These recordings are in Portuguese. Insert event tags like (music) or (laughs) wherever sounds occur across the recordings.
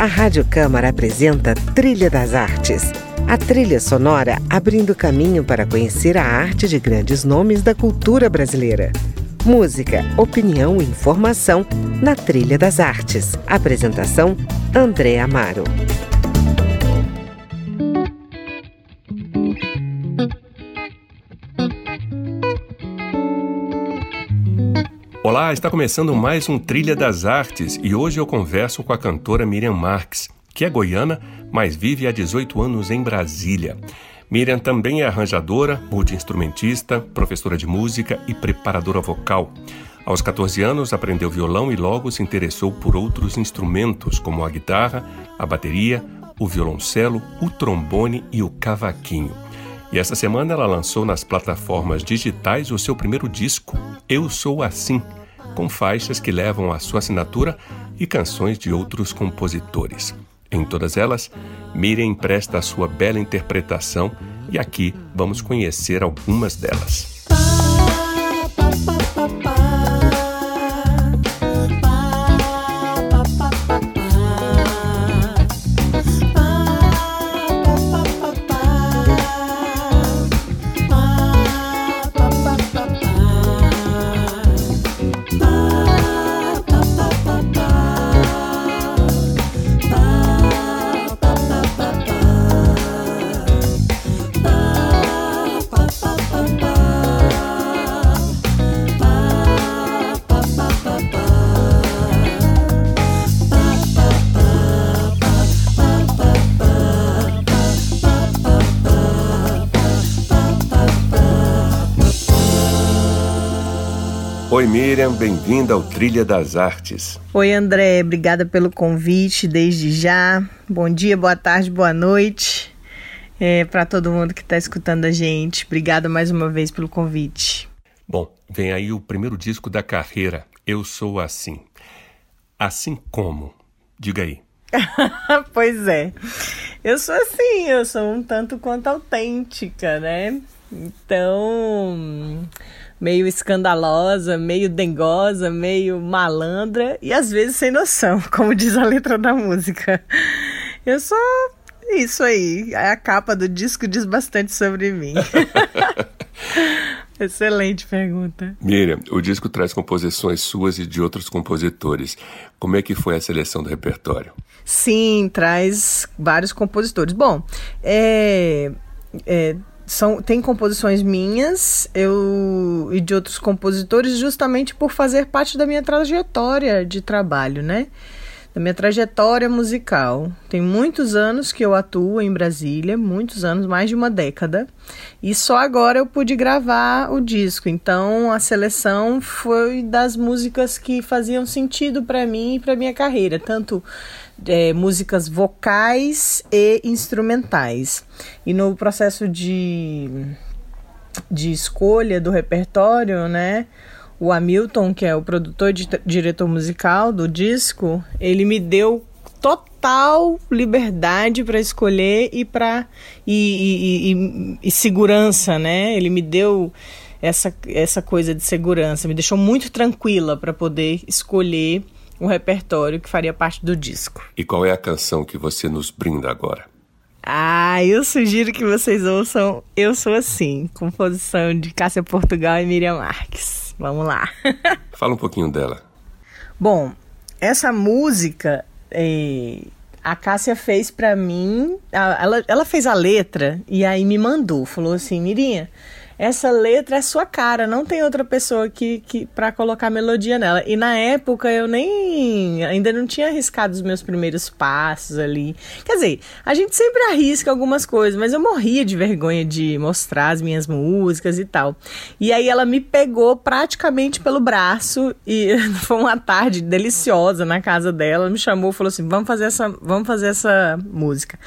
A Rádio Câmara apresenta Trilha das Artes. A trilha sonora abrindo caminho para conhecer a arte de grandes nomes da cultura brasileira. Música, opinião e informação na Trilha das Artes. Apresentação: André Amaro. Olá, está começando mais um Trilha das Artes e hoje eu converso com a cantora Miriam Marques, que é goiana, mas vive há 18 anos em Brasília. Miriam também é arranjadora, multiinstrumentista, professora de música e preparadora vocal. Aos 14 anos, aprendeu violão e logo se interessou por outros instrumentos, como a guitarra, a bateria, o violoncelo, o trombone e o cavaquinho. E essa semana ela lançou nas plataformas digitais o seu primeiro disco, Eu Sou Assim, com faixas que levam a sua assinatura e canções de outros compositores. Em todas elas, Miriam empresta a sua bela interpretação e aqui vamos conhecer algumas delas. Miriam, bem-vinda ao Trilha das Artes. Oi André, obrigada pelo convite desde já. Bom dia, boa tarde, boa noite é, para todo mundo que está escutando a gente. Obrigada mais uma vez pelo convite. Bom, vem aí o primeiro disco da carreira, Eu Sou Assim. Assim como? Diga aí. (laughs) pois é. Eu sou assim, eu sou um tanto quanto autêntica, né? Então, meio escandalosa, meio dengosa, meio malandra e às vezes sem noção, (laughs) como diz a letra da música. Eu sou isso aí. A capa do disco diz bastante sobre mim. (laughs) Excelente pergunta. Miriam, o disco traz composições suas e de outros compositores. Como é que foi a seleção do repertório? Sim, traz vários compositores. Bom, é, é, são, tem composições minhas eu e de outros compositores justamente por fazer parte da minha trajetória de trabalho, né? Da minha trajetória musical. Tem muitos anos que eu atuo em Brasília, muitos anos, mais de uma década, e só agora eu pude gravar o disco. Então a seleção foi das músicas que faziam sentido para mim e para minha carreira, tanto é, músicas vocais e instrumentais. E no processo de, de escolha do repertório, né? O Hamilton, que é o produtor e diretor musical do disco, ele me deu total liberdade para escolher e para e, e, e, e, segurança, né? Ele me deu essa, essa coisa de segurança, me deixou muito tranquila para poder escolher um repertório que faria parte do disco. E qual é a canção que você nos brinda agora? Ah, eu sugiro que vocês ouçam Eu Sou Assim, composição de Cássia Portugal e Miriam Marques. Vamos lá. (laughs) Fala um pouquinho dela. Bom, essa música é, a Cássia fez para mim, ela, ela fez a letra e aí me mandou, falou assim, Miriam, essa letra é sua cara, não tem outra pessoa que, que para colocar melodia nela. E na época eu nem ainda não tinha arriscado os meus primeiros passos ali. Quer dizer, a gente sempre arrisca algumas coisas, mas eu morria de vergonha de mostrar as minhas músicas e tal. E aí ela me pegou praticamente pelo braço e (laughs) foi uma tarde deliciosa na casa dela, me chamou, falou assim: "Vamos fazer essa, vamos fazer essa música".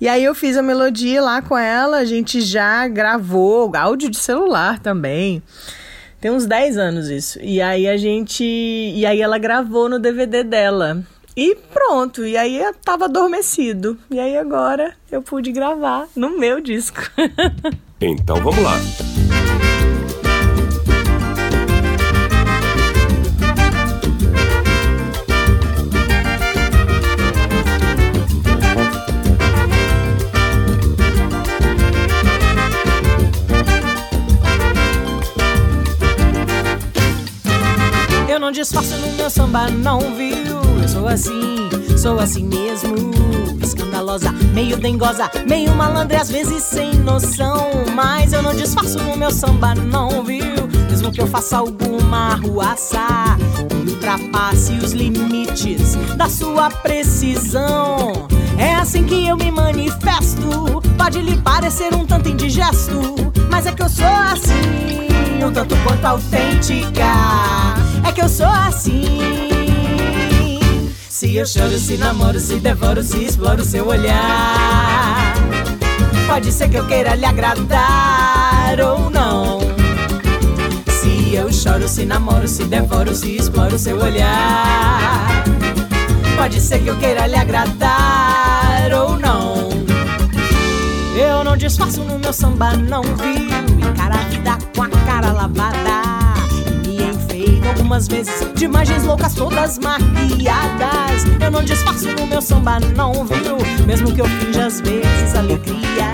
E aí eu fiz a melodia lá com ela, a gente já gravou áudio de celular também. Tem uns 10 anos isso. E aí a gente. E aí ela gravou no DVD dela. E pronto. E aí eu tava adormecido. E aí agora eu pude gravar no meu disco. (laughs) então vamos lá. Não disfarço no meu samba, não viu? Eu sou assim, sou assim mesmo. Escandalosa, meio dengosa, meio malandra às vezes sem noção. Mas eu não disfarço no meu samba, não viu? Mesmo que eu faça alguma arruaça e ultrapasse os limites da sua precisão. É assim que eu me manifesto. Pode lhe parecer um tanto indigesto, mas é que eu sou assim, um tanto quanto autêntica. Que eu sou assim. Se eu choro, se namoro, se devoro, se exploro seu olhar. Pode ser que eu queira lhe agradar ou não. Se eu choro, se namoro, se devoro, se exploro seu olhar. Pode ser que eu queira lhe agradar ou não. Eu não disfarço no meu samba, não viu? Encara a vida com a cara lavada. Algumas vezes de imagens loucas, todas maquiadas. Eu não disfarço no meu samba, não viu? Mesmo que eu finja às vezes alegria.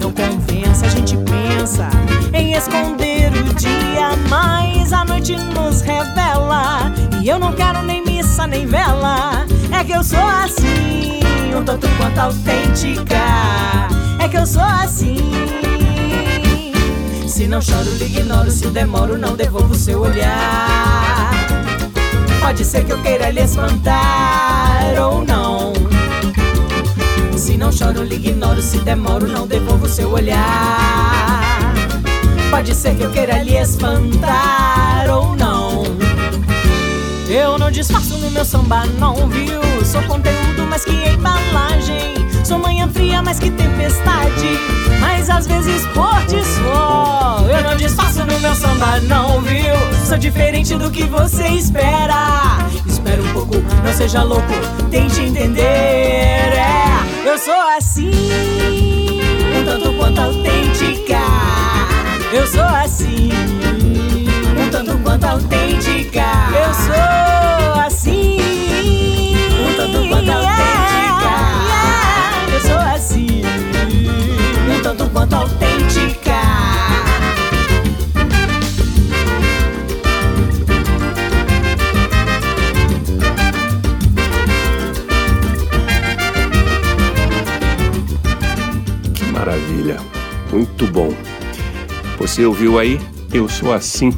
Não convença, a gente pensa em esconder o dia, mas a noite nos revela. E eu não quero nem missa nem vela. É que eu sou assim, um tanto quanto autêntica. É que eu sou assim. Se não choro, lhe ignoro. Se demoro, não devolvo seu olhar. Pode ser que eu queira lhe espantar ou não. Se não choro, lhe ignoro. Se demoro, não devolvo seu olhar. Pode ser que eu queira lhe espantar ou não. Eu não disfarço no meu samba, não viu? Sou conteúdo mais que embalagem. Sou manhã fria mais que tempestade. Mas às vezes por sol. Eu não disfarço no meu samba, não viu? Sou diferente do que você espera. Espera um pouco, não seja louco, tente entender. É, eu sou assim, um tanto quanto autêntica. Eu sou assim um tanto quanto autêntica. Eu sou assim, tanto quanto autêntica. Que maravilha, muito bom. Você ouviu aí? Eu sou assim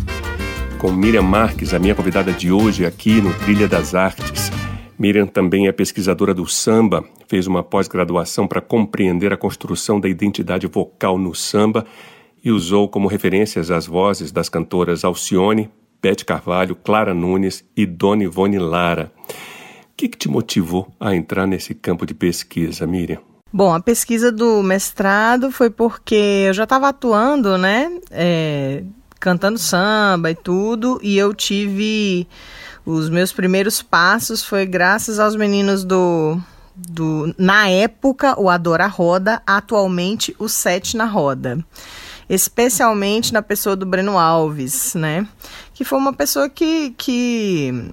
com Miriam Marques, a minha convidada de hoje aqui no Trilha das Artes. Miriam também é pesquisadora do samba, fez uma pós-graduação para compreender a construção da identidade vocal no samba e usou como referências as vozes das cantoras Alcione, Bete Carvalho, Clara Nunes e Dona Ivone Lara. O que, que te motivou a entrar nesse campo de pesquisa, Miriam? Bom, a pesquisa do mestrado foi porque eu já estava atuando, né? É, cantando samba e tudo, e eu tive os meus primeiros passos foi graças aos meninos do do na época o Adora Roda, atualmente o Sete na Roda. Especialmente na pessoa do Breno Alves, né? Que foi uma pessoa que que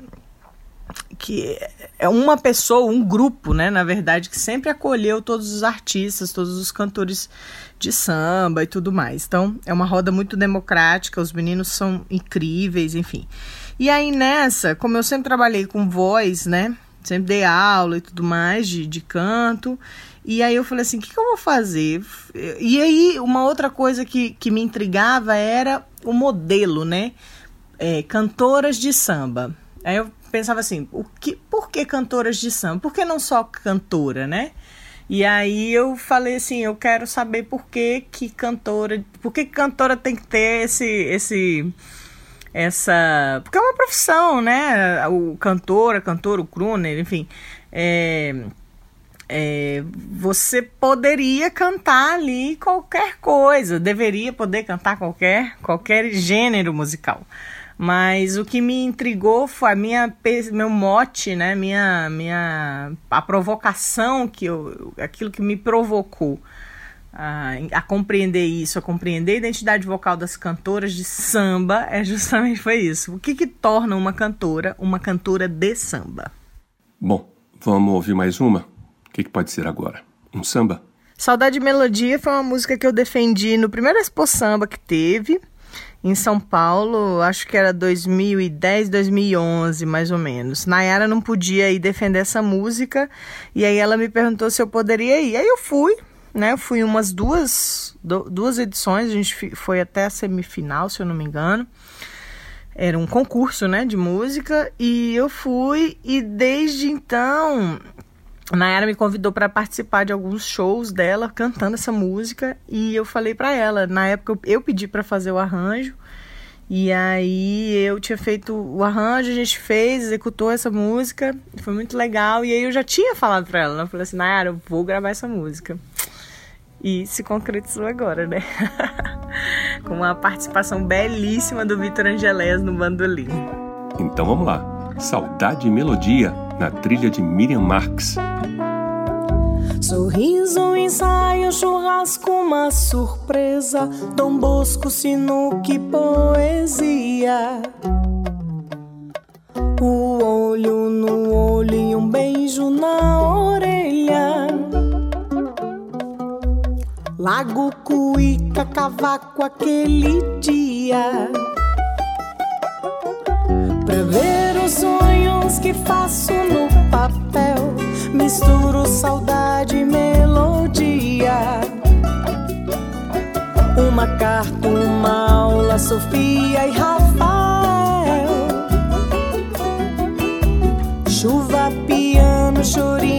que é uma pessoa, um grupo, né, na verdade, que sempre acolheu todos os artistas, todos os cantores de samba e tudo mais. Então, é uma roda muito democrática, os meninos são incríveis, enfim. E aí nessa, como eu sempre trabalhei com voz, né, sempre dei aula e tudo mais de, de canto, e aí eu falei assim, o que, que eu vou fazer? E aí, uma outra coisa que, que me intrigava era o modelo, né, é, cantoras de samba. Aí eu pensava assim, o que, por que cantoras de samba? Por que não só cantora, né? E aí eu falei assim, eu quero saber por que que cantora, por que cantora tem que ter esse esse essa, porque é uma profissão, né? O cantor, a cantora, o crooner, enfim, é, é, você poderia cantar ali qualquer coisa, deveria poder cantar qualquer qualquer gênero musical. Mas o que me intrigou foi a minha meu mote, né? Minha minha a provocação que eu, aquilo que me provocou a, a compreender isso, a compreender a identidade vocal das cantoras de samba, é justamente foi isso. O que que torna uma cantora uma cantora de samba? Bom, vamos ouvir mais uma. O que, que pode ser agora? Um samba? Saudade e Melodia foi uma música que eu defendi no primeiro Expo Samba que teve. em São Paulo, acho que era 2010, 2011, mais ou menos. Nayara não podia ir defender essa música e aí ela me perguntou se eu poderia ir. Aí eu fui, né? Fui umas duas, duas edições, a gente foi até a semifinal, se eu não me engano. Era um concurso, né, de música e eu fui e desde então Nayara me convidou para participar de alguns shows dela cantando essa música e eu falei para ela, na época eu, pedi para fazer o arranjo e aí eu tinha feito o arranjo, a gente fez, executou essa música, foi muito legal e aí eu já tinha falado para ela, né? eu falei assim, Nayara, eu vou gravar essa música. E se concretizou agora, né? (laughs) Com uma participação belíssima do Vitor Angelés no bandolim. Então vamos lá. Saudade e Melodia na trilha de Miriam Marx. Sorriso, ensaio, churrasco, uma surpresa. Dom Bosco, sinuque, poesia. Lago Cuíca, cavaco aquele dia. Pra ver os sonhos que faço no papel, misturo saudade e melodia. Uma carta, uma aula, Sofia e Rafael. Chuva, piano, chorinho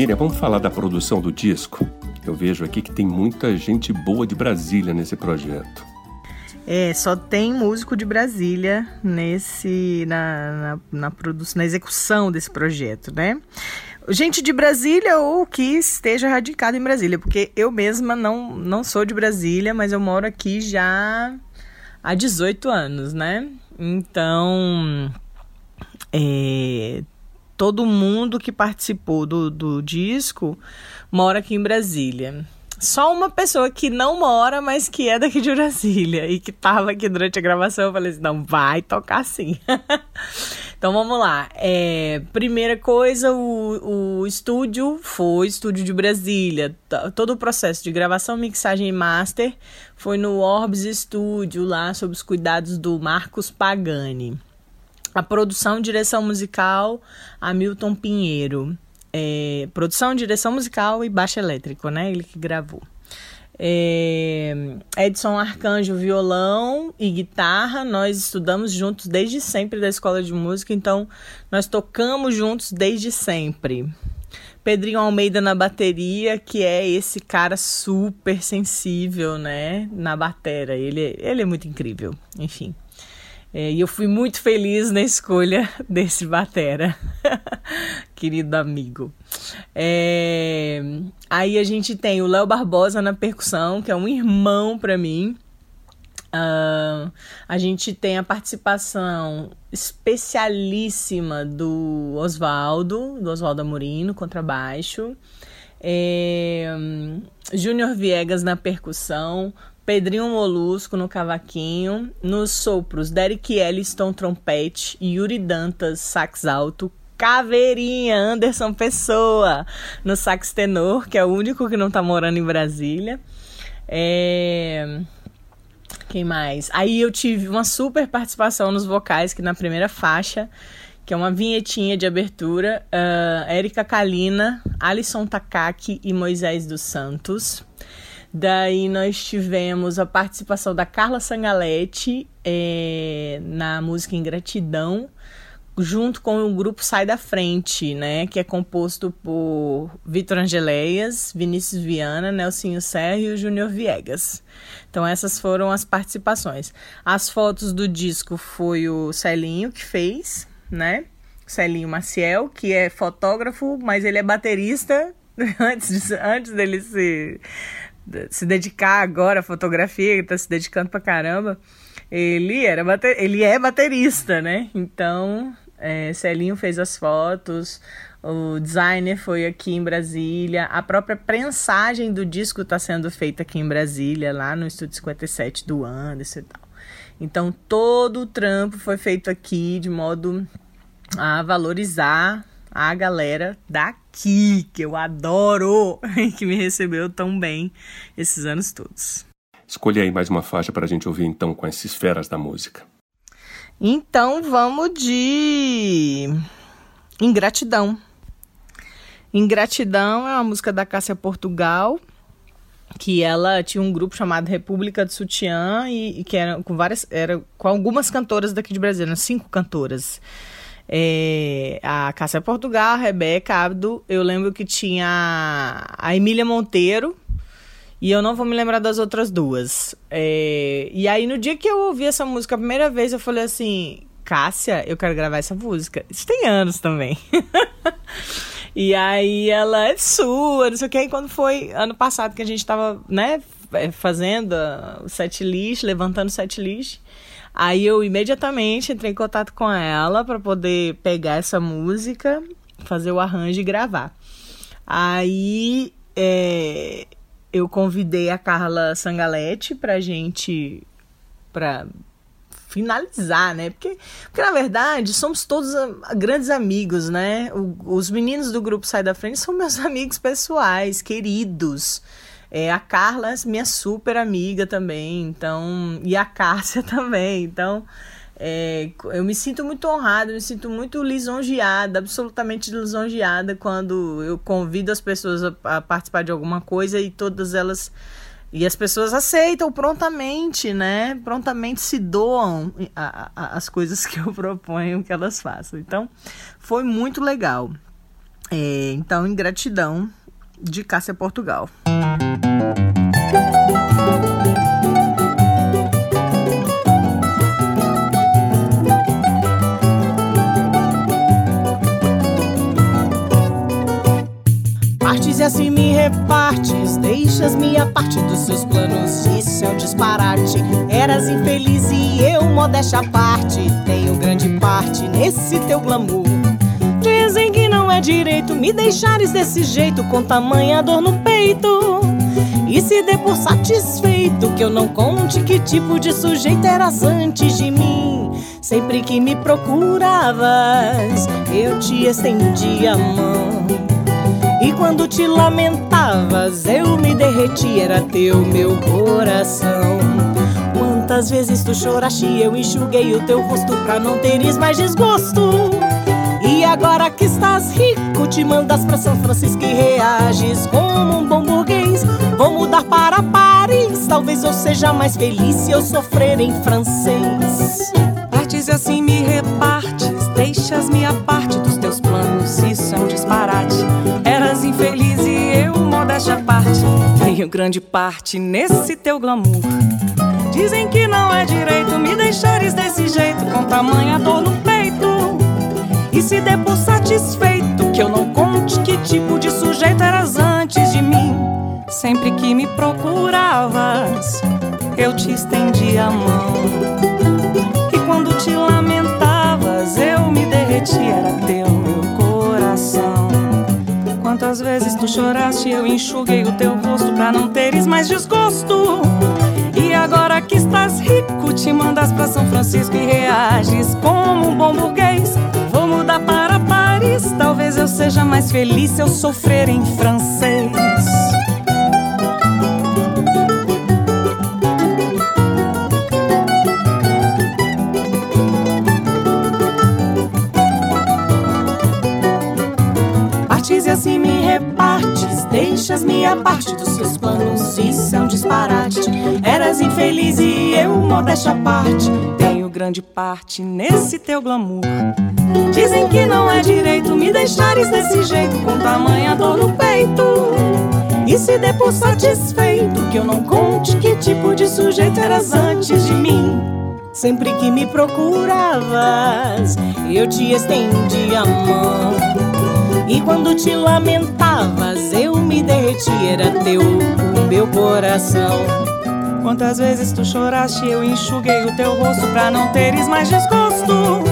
Miriam, vamos falar da produção do disco? Eu vejo aqui que tem muita gente boa de Brasília nesse projeto. É, só tem músico de Brasília nesse na, na, na produção, na execução desse projeto, né? Gente de Brasília ou que esteja radicado em Brasília, porque eu mesma não, não sou de Brasília, mas eu moro aqui já há 18 anos, né? Então, é, todo mundo que participou do, do disco mora aqui em Brasília. Só uma pessoa que não mora, mas que é daqui de Brasília e que estava aqui durante a gravação, eu falei assim: não, vai tocar sim. (laughs) então vamos lá. É, primeira coisa, o, o estúdio foi estúdio de Brasília. Todo o processo de gravação, mixagem e master foi no Orbs Studio, lá sob os cuidados do Marcos Pagani. A produção, direção musical, Hamilton Pinheiro. É, produção, direção musical e baixo elétrico, né? Ele que gravou. É, Edson Arcanjo, violão e guitarra. Nós estudamos juntos desde sempre da escola de música, então nós tocamos juntos desde sempre. Pedrinho Almeida na bateria, que é esse cara super sensível, né? Na batera. Ele, ele é muito incrível. Enfim. É, e eu fui muito feliz na escolha (laughs) desse batera, (laughs) querido amigo. É, aí a gente tem o Léo Barbosa na percussão, que é um irmão para mim. Uh, a gente tem a participação especialíssima do Oswaldo, do Oswaldo Amorino, contrabaixo. É, Júnior Viegas na percussão, Pedrinho Molusco no cavaquinho, nos sopros Derek Elliston trompete, Yuri Dantas sax alto, Caveirinha Anderson Pessoa no sax tenor, que é o único que não tá morando em Brasília. É... Quem mais? Aí eu tive uma super participação nos vocais, que na primeira faixa, que é uma vinhetinha de abertura, uh, Érica Kalina, Alisson Takaki e Moisés dos Santos. Daí nós tivemos a participação da Carla Sangaletti é, na música Ingratidão, junto com o grupo Sai da Frente, né? Que é composto por Vitor Angeleias, Vinícius Viana, Nelsinho Serra e Júnior Viegas. Então essas foram as participações. As fotos do disco foi o Celinho que fez, né? Celinho Maciel, que é fotógrafo, mas ele é baterista (laughs) antes, de, antes dele se se dedicar agora à fotografia, ele tá se dedicando pra caramba. Ele era bater, ele é baterista, né? Então, é, Celinho fez as fotos, o designer foi aqui em Brasília, a própria prensagem do disco está sendo feita aqui em Brasília, lá no Estúdio 57 do Anderson e tal. Então, todo o trampo foi feito aqui de modo a valorizar a galera daqui, que eu adoro, (laughs) que me recebeu tão bem esses anos todos. Escolha aí mais uma faixa para a gente ouvir então com essas esferas da música. Então vamos de Ingratidão. Ingratidão é uma música da Cássia Portugal, que ela tinha um grupo chamado República do Sutiã e, e que era com várias, era com algumas cantoras daqui de Brasília, cinco cantoras é, a Cássia Portugal, a Rebeca Abdo, eu lembro que tinha a Emília Monteiro, e eu não vou me lembrar das outras duas. É, e aí, no dia que eu ouvi essa música a primeira vez, eu falei assim: Cássia, eu quero gravar essa música. Isso tem anos também. (laughs) e aí ela é sua, não sei o que. E quando foi ano passado que a gente tava, né, é, fazendo o set list, levantando o set list. Aí eu imediatamente entrei em contato com ela para poder pegar essa música, fazer o arranjo e gravar. Aí é, eu convidei a Carla Sangaletti pra gente para finalizar, né? Porque, porque na verdade somos todos grandes amigos, né? O, os meninos do grupo Sai da Frente são meus (laughs) amigos pessoais, queridos. É, a Carla, minha super amiga também, então, e a Cássia (laughs) também, então, é, eu me sinto muito honrada, me sinto muito lisonjeada, absolutamente lisonjeada quando eu convido as pessoas a, a participar de alguma coisa e todas elas e as pessoas aceitam prontamente, né? Prontamente se doam a, a, as coisas (laughs) que eu proponho que elas façam. Então, foi muito legal. É, então, ingratidão de Cássia Portugal. Partes e assim me repartes, deixas minha parte dos seus planos. Isso é um disparate. Eras infeliz e eu, modéstia à parte, tenho grande parte nesse teu glamour. Direito me deixares desse jeito, com tamanha dor no peito. E se dê por satisfeito que eu não conte que tipo de sujeito eras antes de mim. Sempre que me procuravas, eu te estendi a mão. E quando te lamentavas, eu me derreti, era teu meu coração. Quantas vezes tu choraste, eu enxuguei o teu rosto pra não teres mais desgosto. Agora que estás rico, te mandas pra São Francisco e reages como um bom burguês. Vou mudar para Paris, talvez eu seja mais feliz se eu sofrer em francês. Partes e assim me repartes, deixas minha parte dos teus planos, isso é um disparate. Eras infeliz e eu, modéstia à parte, tenho grande parte nesse teu glamour. Dizem que não é direito me deixares desse jeito, com tamanha dor no peito. Se der por satisfeito que eu não conte que tipo de sujeito eras antes de mim. Sempre que me procuravas, eu te estendi a mão. E quando te lamentavas, eu me derreti, era teu meu coração. Quantas vezes tu choraste, eu enxuguei o teu rosto pra não teres mais desgosto. E agora que estás rico, te mandas pra São Francisco e reages como um bom burguês. Mudar para Paris, talvez eu seja mais feliz se eu sofrer em francês. Partes e assim me repartes, deixas minha parte dos seus planos, isso é um disparate. Eras infeliz e eu, modéstia parte, tenho grande parte nesse teu glamour. Dizem que não é direito me deixares desse jeito, com tamanha dor no peito. E se der por satisfeito que eu não conte que tipo de sujeito eras antes de mim. Sempre que me procuravas, eu te estendi a mão. E quando te lamentavas, eu me derreti, era teu o meu coração. Quantas vezes tu choraste, eu enxuguei o teu rosto pra não teres mais desgosto.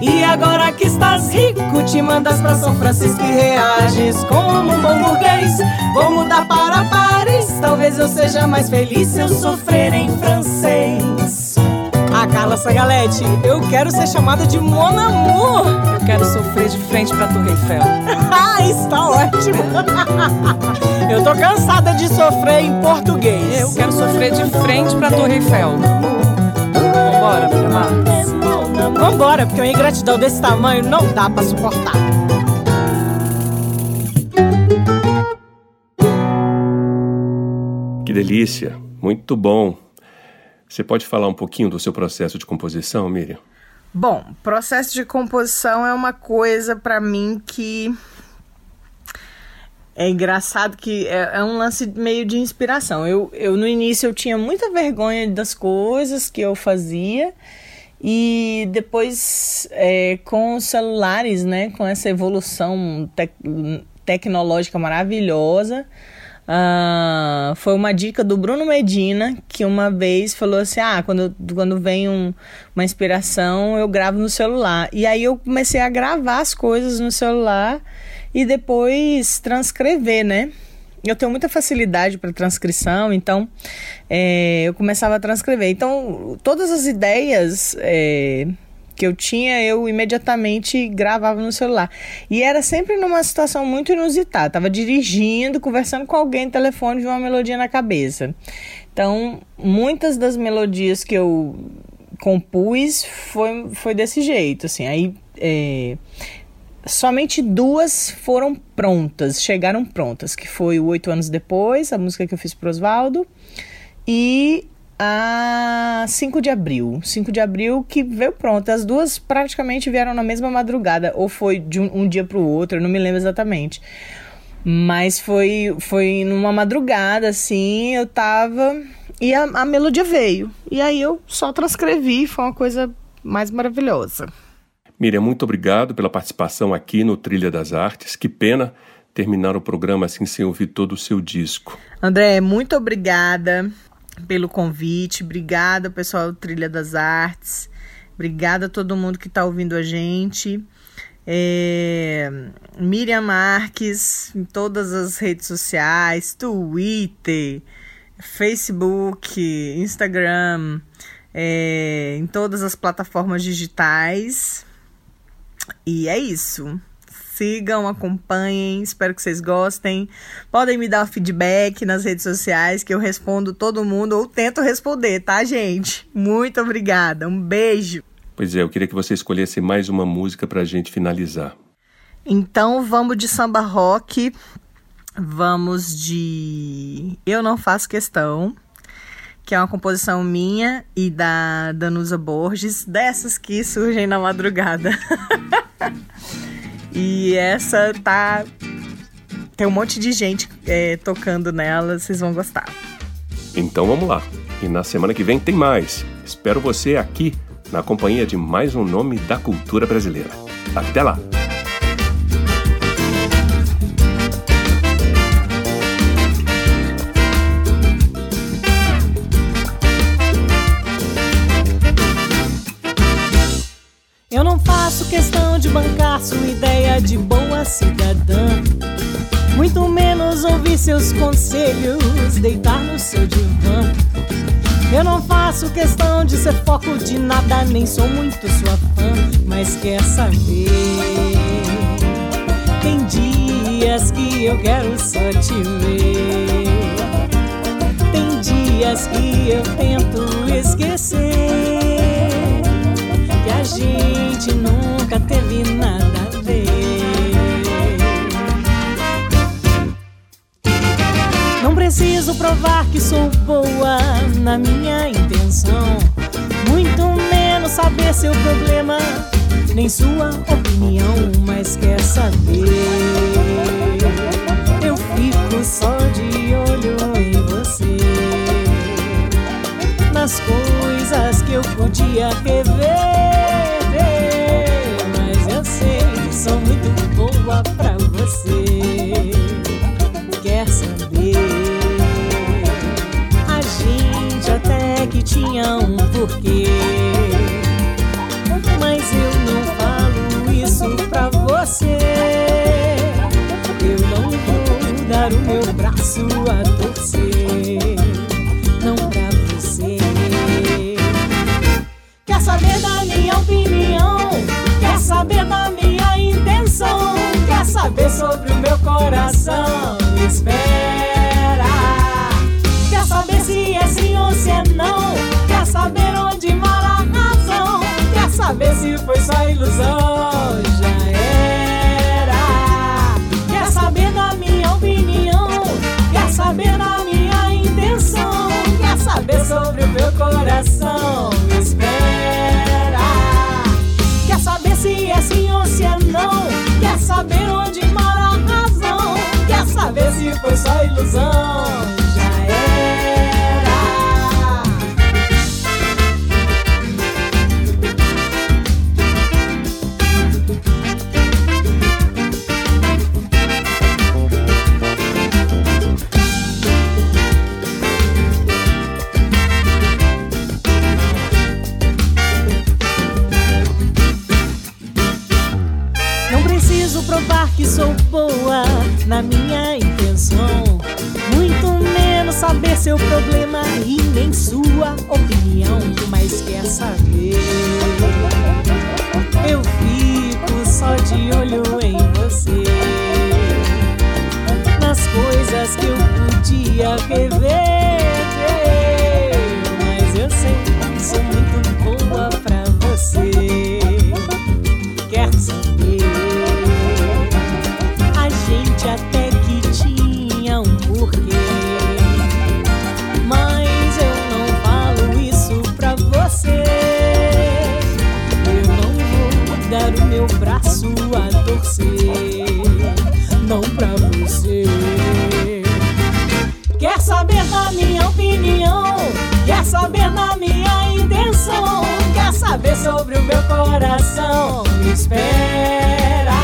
E agora que estás rico, te mandas pra São Francisco e reages como um bom burguês. Vou mudar para Paris, talvez eu seja mais feliz se eu sofrer em francês. Ah, Carla Sagalete, eu quero ser chamada de Mon Amour. Eu quero sofrer de frente pra Torre Eiffel. (laughs) Ah, isso tá ótimo. (laughs) Eu tô cansada de sofrer em português. Eu quero sofrer de frente pra Torre Eiffel. Vambora, Maria Vambora, porque uma ingratidão desse tamanho não dá pra suportar. Que delícia, muito bom. Você pode falar um pouquinho do seu processo de composição, Miriam? Bom, processo de composição é uma coisa pra mim que é engraçado que é, é, um lance meio de inspiração. Eu, eu no início eu tinha muita vergonha das coisas que eu fazia e depois é, com os celulares, né, com essa evolução tec tecnológica maravilhosa, Uh, foi uma dica do Bruno Medina, que uma vez falou assim: Ah, quando, quando vem um, uma inspiração, eu gravo no celular. E aí eu comecei a gravar as coisas no celular e depois transcrever, né? Eu tenho muita facilidade para transcrição, então é, eu começava a transcrever. Então, todas as ideias. É, que eu tinha, eu imediatamente gravava no celular. E era sempre numa situação muito inusitada. Tava dirigindo, conversando com alguém no telefone, de uma melodia na cabeça. Então, muitas das melodias que eu compus foi, foi desse jeito, assim. Aí, é, somente duas foram prontas, chegaram prontas, que foi o Oito Anos Depois, a música que eu fiz pro Oswaldo, e a 5 de abril. 5 de abril que veio pronto. As duas praticamente vieram na mesma madrugada, ou foi de um, um dia para o outro, eu não me lembro exatamente. Mas foi, foi numa madrugada, assim, eu tava. E a, a melodia veio. E aí eu só transcrevi, foi uma coisa mais maravilhosa. Miriam, muito obrigado pela participação aqui no Trilha das Artes. Que pena terminar o programa assim sem ouvir todo o seu disco. André, muito obrigada pelo convite. Obrigada, pessoal do Trilha das Artes. Obrigada a todo mundo que está ouvindo a gente. É, Miriam Marques em todas as redes sociais, Twitter, Facebook, Instagram, é, em todas as plataformas digitais. E é isso. Sigam, acompanhem, espero que vocês gostem. Podem me dar feedback nas redes sociais que eu respondo todo mundo ou tento responder, tá, gente? Muito obrigada. Um beijo. Pois é, eu queria que você escolhesse mais uma música para a gente finalizar. Então vamos de samba rock. Vamos de Eu Não Faço Questão, que é uma composição minha e da Danusa Borges, dessas que surgem na madrugada. (laughs) E essa tá. Tem um monte de gente é, tocando nela, vocês vão gostar. Então vamos lá. E na semana que vem tem mais. Espero você aqui na companhia de mais um nome da cultura brasileira. Até lá! Faço questão de bancar sua ideia de boa cidadã. Muito menos ouvir seus conselhos, deitar no seu divã. Eu não faço questão de ser foco de nada, nem sou muito sua fã, mas quer saber. Tem dias que eu quero só te ver. Tem dias que eu tento esquecer gente nunca provar que sou boa na minha intenção, muito menos saber seu problema, nem sua opinião, mas quer saber. Eu fico só de olho em você, nas coisas que eu podia rever. Tinha um porquê. Mas eu não falo isso pra você. Eu não vou dar o meu braço a torcer. Não pra você. Quer saber da minha opinião? Quer saber da minha intenção? saber sobre o meu coração. Foi só ilusão? Já era. Quer saber da minha opinião? Quer saber da minha intenção? Quer saber sobre o meu coração? Espera. Quer saber se é sim ou se é não? Quer saber onde mora a razão? Quer saber se foi só ilusão? Na minha intenção. Muito menos saber seu problema e nem sua opinião, mas quer saber. Eu fico só de olho em você. Nas coisas que eu podia rever. Saber da minha intenção? Quer saber sobre o meu coração? Me espera.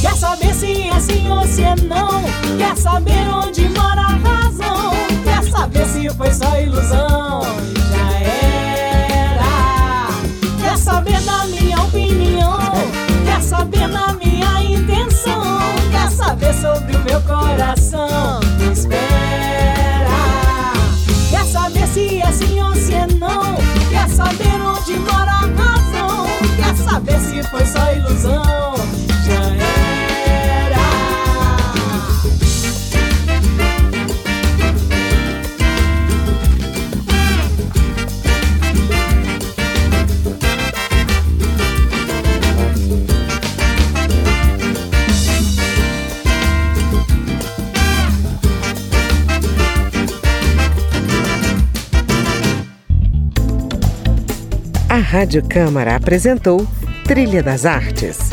Quer saber se é sim ou se é não? Quer saber onde mora a razão? Quer saber se foi só ilusão? Já era. Quer saber da minha opinião? Quer saber da minha intenção? Quer saber sobre o meu coração? Me espera. Saber onde mora a razão? Quer saber se foi só ilusão? Rádio Câmara apresentou Trilha das Artes.